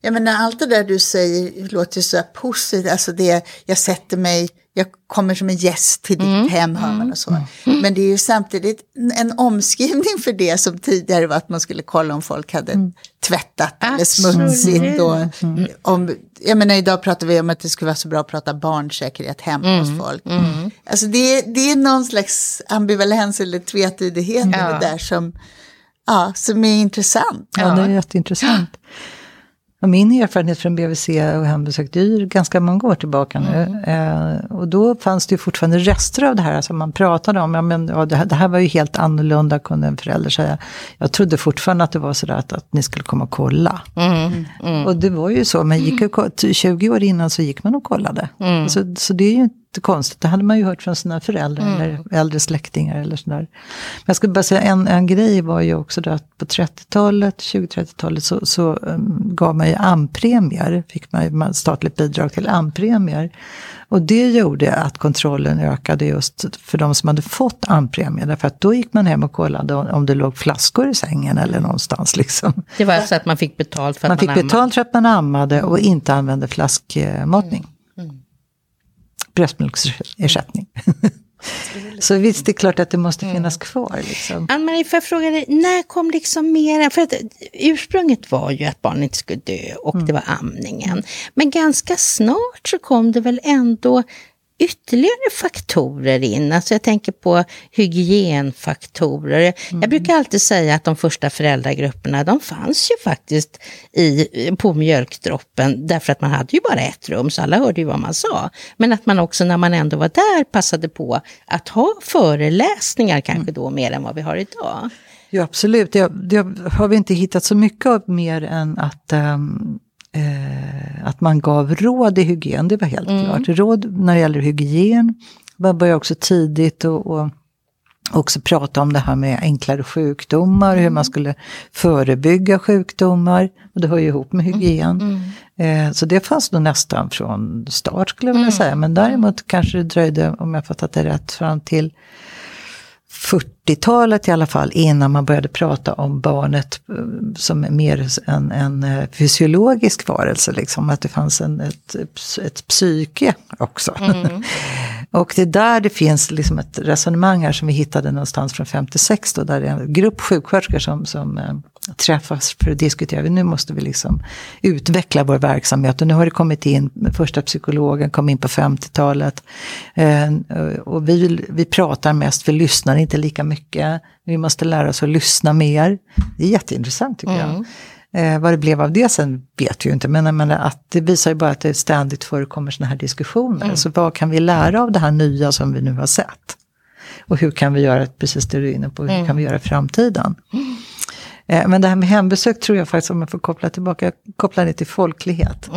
jag menar allt det där du säger låter så positivt, alltså det, jag sätter mig jag kommer som en gäst till ditt mm. hem, hör man och så. Mm. Men det är ju samtidigt en omskrivning för det som tidigare var att man skulle kolla om folk hade mm. tvättat eller smutsigt. Och, mm. om, jag menar idag pratar vi om att det skulle vara så bra att prata barnsäkerhet hemma mm. hos folk. Mm. Alltså det, det är någon slags ambivalens eller tvetydighet ja. där som, ja, som är intressant. Ja, det är jätteintressant. [gasps] Och min erfarenhet från BVC och hembesök, det är ju ganska många år tillbaka nu. Mm. Eh, och då fanns det ju fortfarande rester av det här som man pratade om. Ja, men, ja, det, här, det, här, var ju helt annorlunda, kunde en förälder säga. Jag trodde fortfarande att det var sådär att, att ni skulle komma och kolla. Mm. Mm. Och det var ju så, men gick, 20 år innan så gick man och kollade. Mm. Så, så det är ju konstigt. Det hade man ju hört från sina föräldrar eller äldre släktingar eller sådär. Men jag skulle bara säga en, en grej var ju också då att på 30-talet, 20-30-talet så, så um, gav man ju ampremier. Fick man statligt bidrag till ampremier. Och det gjorde att kontrollen ökade just för de som hade fått ampremier. Därför att då gick man hem och kollade om, det låg flaskor i sängen eller någonstans. Liksom. Det var alltså att man fick betalt för att Man man, fick ammade. betalt för att man ammade och inte använde flaskmatning. Bröstmjölksersättning. [laughs] Så visst, det är klart att det måste finnas kvar. Liksom. Ann-Marie, får jag fråga dig, när kom liksom mera, för att ursprunget var ju att barn inte skulle dö och det var amningen. Men ganska snart så kom det väl ändå ytterligare faktorer in. Alltså jag tänker på hygienfaktorer. Jag brukar alltid säga att de första föräldragrupperna, de fanns ju faktiskt i, på mjölkdroppen därför att man hade ju bara ett rum så alla hörde ju vad man sa. Men att man också när man ändå var där passade på att ha föreläsningar kanske då mer än vad vi har idag. Ja, absolut. Det, det har vi inte hittat så mycket av mer än att, ehm, eh, att man gav råd i hygien. Det var helt klart. Råd när det gäller hygien. Man började också tidigt och, och också prata om det här med enklare sjukdomar, hur man skulle förebygga sjukdomar. Och det hör ju ihop med hygien. Eh, så det fanns nog nästan från start skulle jag vilja säga. Men däremot kanske det dröjde, om jag fattat det rätt, fram till 40-talet i alla fall, innan man började prata om barnet eh, som är mer en, en eh, fysiologisk varelse, liksom, att det fanns en, ett, ett psyke också. [laughs] Och det är där det finns liksom ett resonemang här som vi hittade någonstans från 56 då, där det är en grupp sjuksköterskor som, som eh, träffas för att diskutera. Nu måste vi liksom utveckla vår verksamhet och nu har det kommit in, första psykologen kom in på 50-talet. Eh, och vi, vi pratar mest, vi lyssnar inte lika mycket. Vi måste lära oss att lyssna mer. Det är jätteintressant tycker jag. Mm. Eh, vad det blev av det sen vet vi ju inte, men menar att det visar ju bara att det ständigt förekommer sådana här diskussioner. Så vad kan vi lära av det här nya som vi nu har sett? Och hur kan vi göra, precis det du är inne på, hur kan vi göra i framtiden? Eh, Men det här med hembesök tror jag faktiskt, om jag får koppla tillbaka, koppla det till folklighet.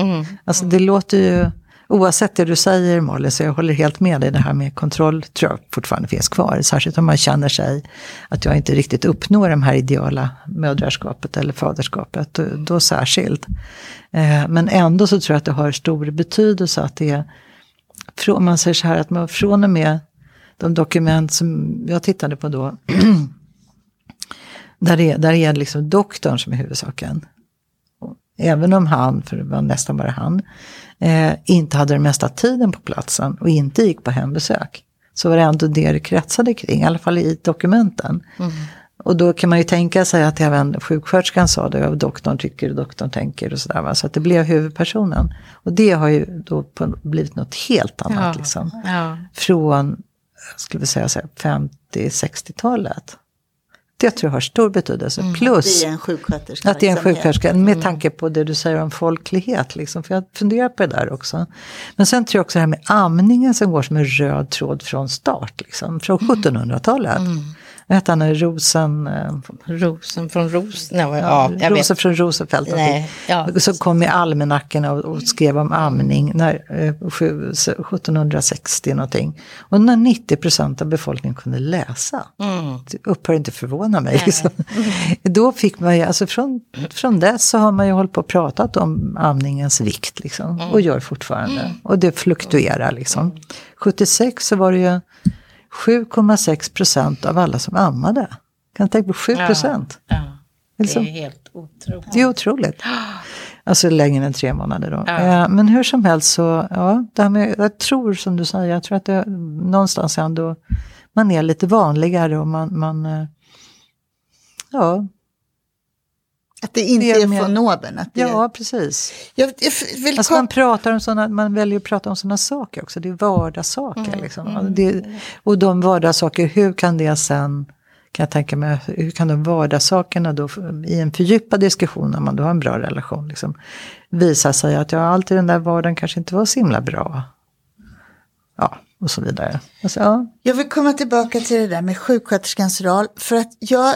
Alltså det låter ju, oavsett det du säger Molly, så jag håller helt med dig, det här med kontroll tror jag fortfarande finns kvar. Särskilt om man känner sig att jag inte riktigt uppnår de här ideala mödraskapet eller faderskapet, då, då särskilt. Eh, Men ändå så tror jag att det har stor betydelse att det är, Om man säger så här att man från och med de dokument som jag tittade på då, [clears throat] där det, där är det liksom doktorn som är huvudsaken. Även om han, för det var nästan bara han, eh, inte hade den mesta tiden på platsen och inte gick på hembesök. Så var det ändå det det kretsade kring, i alla fall i dokumenten. Och då kan man ju tänka sig att även sjuksköterskan sa det, och doktorn tycker och doktorn tänker och sådär. Så att det blev huvudpersonen. Och det har ju då blivit något helt annat. Ja. Liksom Ja. från, skulle säga så här, 50-60-talet. Det tror jag har stor betydelse. Plus Det är en sjuksköterska. att det är en liksom. sjuksköterska, med tanke på det du säger om folklighet. Liksom, för jag funderar på det där också. Men sen tror jag också det här med amningen som går som en röd tråd från start, liksom, från 1700-talet. Vad hette han, Rosen... eh, Rosen från Ros... Nej, ja, jag Rosen från Rosenfeldt. Nej, ja. Som kom i almanackorna och, och skrev om amning när, eh, sju- 1760 någonting. Och när 90 procent av befolkningen kunde läsa. Det upphör inte förvåna mig. Liksom. Då fick man ju, alltså från, från dess så har man ju hållit på och pratat om amningens vikt. Liksom, Och gör fortfarande. Och det fluktuerar liksom. 76 så var det ju 7,6 procent av alla som ammade. Kan du tänka på 7 procent? Ja, det Liksom. är helt otroligt. Det är otroligt. Alltså längre än tre månader då. Eh, Men hur som helst så, ja, det här med, jag tror som du säger, jag tror att det någonstans ändå, man är lite vanligare och man, man eh, ja, Att det inte är är von oben. Att det ja, precis. jag, jag vill Alltså man pratar om såna, man väljer att prata om sådana saker också, det är vardagssaker. liksom. Alltså det, och de vardagssaker, hur kan det sen, kan jag tänka mig, hur kan de vardagssakerna då i en fördjupad diskussion, när man då har en bra relation, liksom, visa sig att ja, allt i den där vardagen kanske inte var så himla bra. Ja, och så vidare. Alltså, ja. Jag vill komma tillbaka till det där med sjuksköterskans roll. För att jag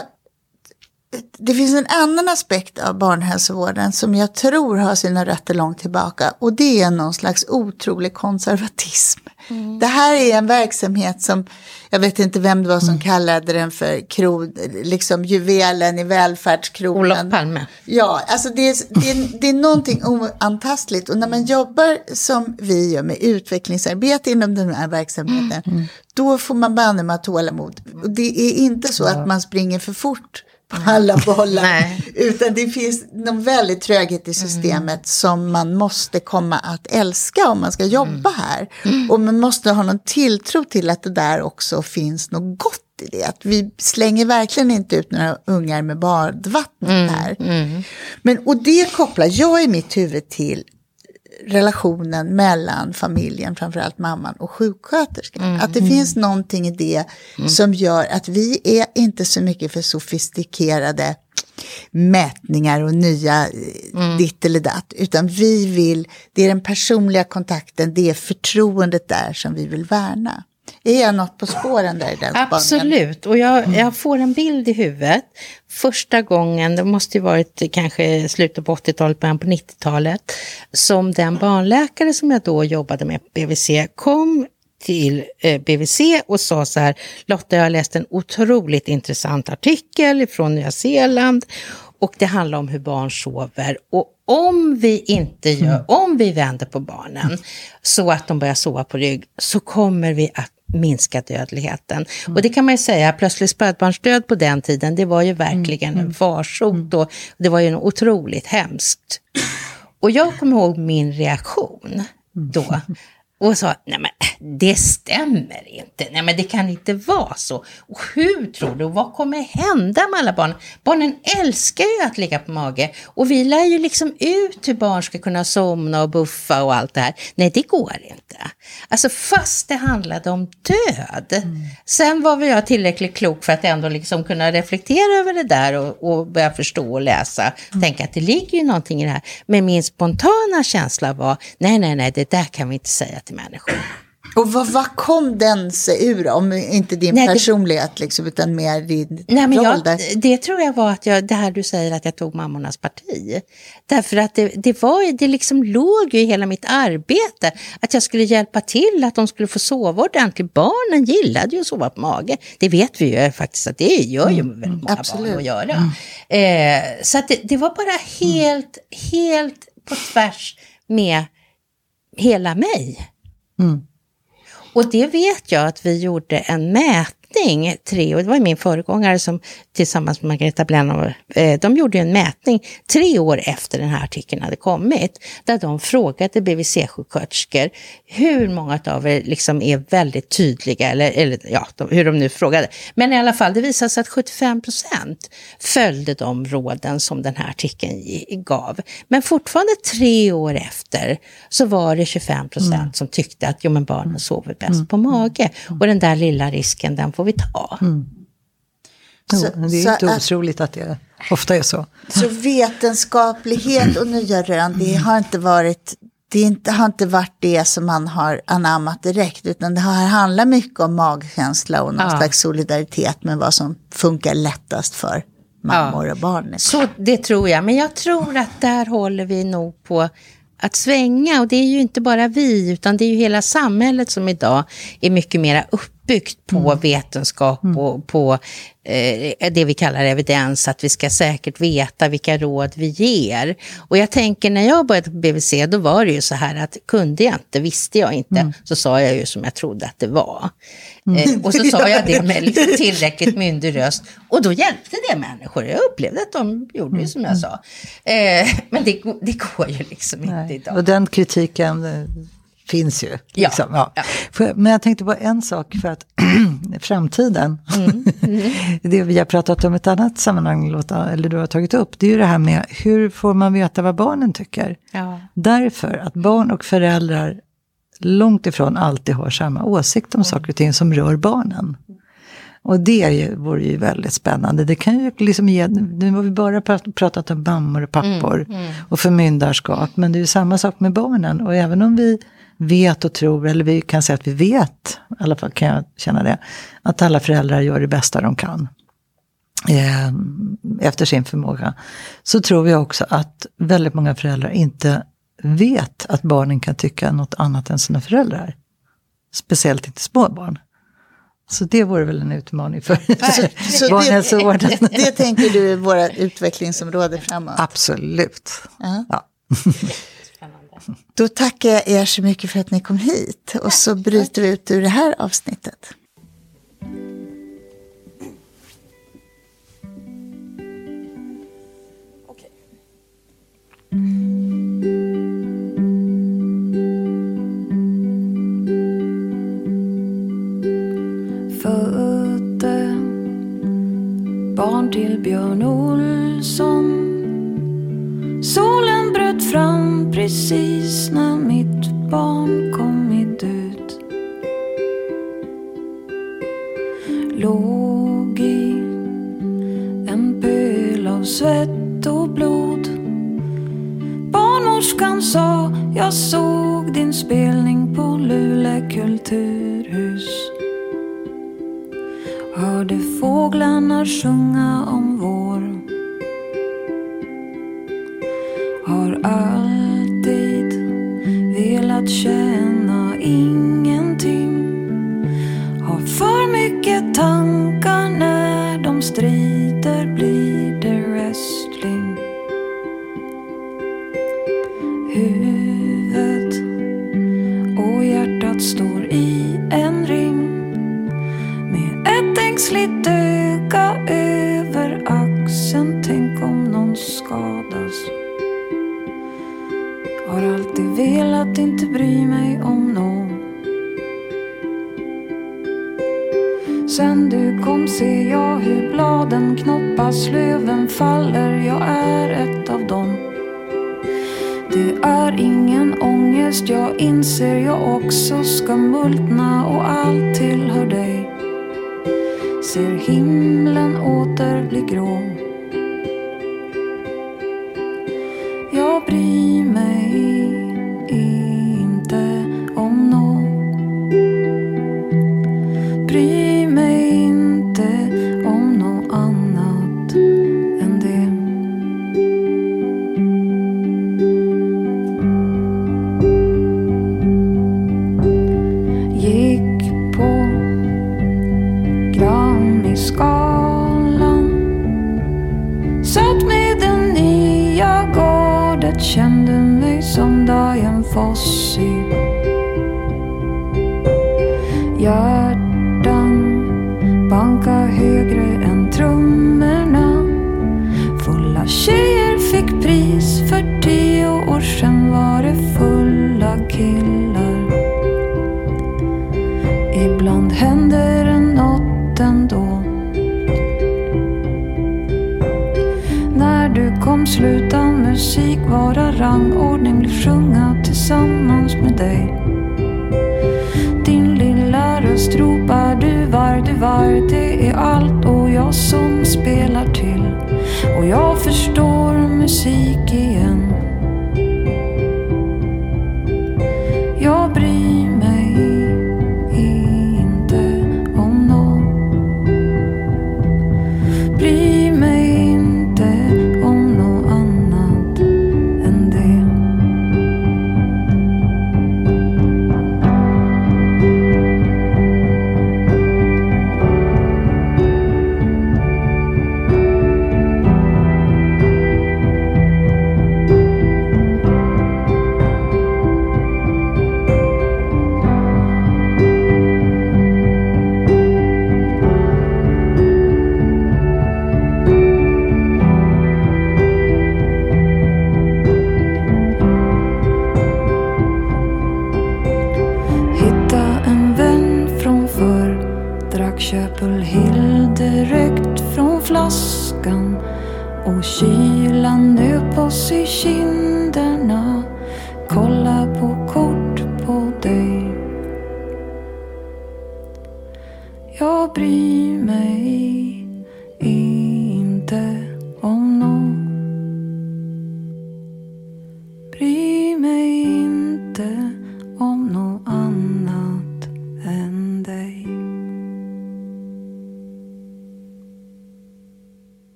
det finns en annan aspekt av barnhälsovården som jag tror har sina rötter långt tillbaka och det är någon slags otrolig konservatism. Mm. Det här är en verksamhet som, jag vet inte vem det var som mm. kallade den för kro, liksom juvelen i välfärdskronan. Olof Palme. Ja, alltså det är, det, är, det är någonting oantastligt och när man jobbar som vi gör med utvecklingsarbete inom den här verksamheten, mm. då får man banne med tålamod. Och det är inte så att man springer för fort på alla bollar. Utan det finns någon väldigt tröghet i systemet mm. som man måste komma att älska om man ska jobba mm. här. Mm. Och man måste ha någon tilltro till att det där också finns något gott i det. Att vi slänger verkligen inte ut några ungar med badvattnet mm. här. Mm. Men, och det kopplar jag i mitt huvud till relationen mellan familjen, framförallt mamman och sjuksköterskan. Mm. Att det finns någonting i det mm. som gör att vi är inte så mycket för sofistikerade mätningar och nya mm. ditt eller datt, utan vi vill, det är den personliga kontakten, det är förtroendet där som vi vill värna. Är jag något på spåren där i den Absolut, och jag, jag, får en bild i huvudet. Första gången, det måste ju varit kanske slutet på 80-talet, början på 90-talet, som den barnläkare som jag då jobbade med på BVC kom till eh, BVC och sa så här, Lotta jag har läst en otroligt intressant artikel från Nya Zeeland och det handlar om hur barn sover. Och om vi inte gör, om vi vänder på barnen så att de börjar sova på rygg så kommer vi att minska dödligheten. Mm. Och det kan man ju säga, plötslig spädbarnsdöd på den tiden, det var ju verkligen mm. en mm. farsot och det var ju otroligt hemskt. Och jag kommer ihåg min reaktion då och sa, nej men det stämmer inte, nej men det kan inte vara så. Och hur tror du, vad kommer hända med alla barn? Barnen älskar ju att ligga på mage och vi lär ju liksom ut hur barn ska kunna somna och buffa och allt det här. Nej, det går inte. Alltså fast det handlade om död. Mm. Sen var väl jag tillräckligt klok för att ändå liksom kunna reflektera över det där och, och börja förstå och läsa. Mm. Tänka att det ligger ju någonting i det här. Men min spontana känsla var, nej, nej, nej, det där kan vi inte säga till människor. Och vad, vad kom den sig ur, om inte din Nej, personlighet, det, liksom, utan mer din Nej, men roll jag, Det tror jag var att jag, det här du säger att jag tog mammornas parti. Därför att det, det, var, det liksom låg ju i hela mitt arbete att jag skulle hjälpa till, att de skulle få sova ordentligt. Barnen gillade ju att sova på mage. Det vet vi ju faktiskt att det gör ju mm, väldigt många absolut. barn att göra. Mm. Eh, så att det, det, var bara helt, helt på tvärs med hela mig. Mm. Och det vet jag att vi gjorde en mätning, tre, och det var min föregångare som tillsammans med Margareta Blennow, eh, de gjorde en mätning tre år efter den här artikeln hade kommit, där de frågade BVC-sjuksköterskor hur många av er liksom är väldigt tydliga, eller, eller ja, de, hur de nu frågade. Men i alla fall, det visade sig att 75 procent följde de råden som den här artikeln gav. Men fortfarande tre år efter så var det 25 procent mm. som tyckte att jo, men barnen sover bäst mm. på mage. Och den där lilla risken, den får vi ta. Mm. Så, det är inte otroligt att det ofta är så. Så vetenskaplighet och nya rön, det har inte varit det inte, har inte varit det som man har anammat direkt, utan det har handlat mycket om magkänsla och någon ja. slags solidaritet med vad som funkar lättast för mammor ja. och barn. Så det tror jag, men jag tror att där håller vi nog på att svänga och det är ju inte bara vi utan det är ju hela samhället som idag är mycket mer uppbyggt på mm. vetenskap mm. och på eh, det vi kallar evidens, att vi ska säkert veta vilka råd vi ger. Och jag tänker när jag började på BVC, då var det ju så här att kunde jag inte, visste jag inte, mm. så sa jag ju som jag trodde att det var. Mm. Eh, och så sa jag det med [laughs] liksom tillräckligt myndig röst. Och då hjälpte det människor. Jag upplevde att de gjorde ju som jag mm. sa. Eh, men det, det går ju liksom Nej. inte idag. Och den kritiken eh, finns ju. Liksom. Ja, ja. ja. men jag tänkte på en sak för att [clears throat] framtiden, mm. Mm. [laughs] det vi har pratat om i ett annat sammanhang, eller du har tagit upp, det är ju det här med hur får man veta vad barnen tycker? Ja. Därför att barn och föräldrar långt ifrån alltid har samma åsikt om mm. saker och ting som rör barnen. Och det är ju, vore ju väldigt spännande. Det kan ju liksom ge, nu har vi bara pratat om mammor och pappor mm, mm. och förmyndarskap. Men det är ju samma sak med barnen. Och även om vi vet och tror, eller vi kan säga att vi vet, i alla fall kan jag känna det, att alla föräldrar gör det bästa de kan. eh, efter sin förmåga. Så tror jag också att väldigt många föräldrar inte vet att barnen kan tycka något annat än sina föräldrar. Speciellt inte små barn. Så det vore väl en utmaning för [laughs] barnhälsovården. det, det tänker du är våra utvecklingsområde framåt? Absolut. Ja. Ja. [laughs] Då tackar jag er så mycket för att ni kom hit. Och så bryter vi ut ur det här avsnittet. Födde barn till Björn Olsson precis när mitt barn kommit ut Låg i en pöl av svett och blod. Barnmorskan sa jag såg din spelning på Luleå kulturhus. Hörde fåglarna sjunga ser jag hur bladen knoppas, löven faller Jag är ett av dem det är ingen ångest, jag inser jag också ska multna och allt tillhör dig. Ser himlen åter bli grå. Jag bryr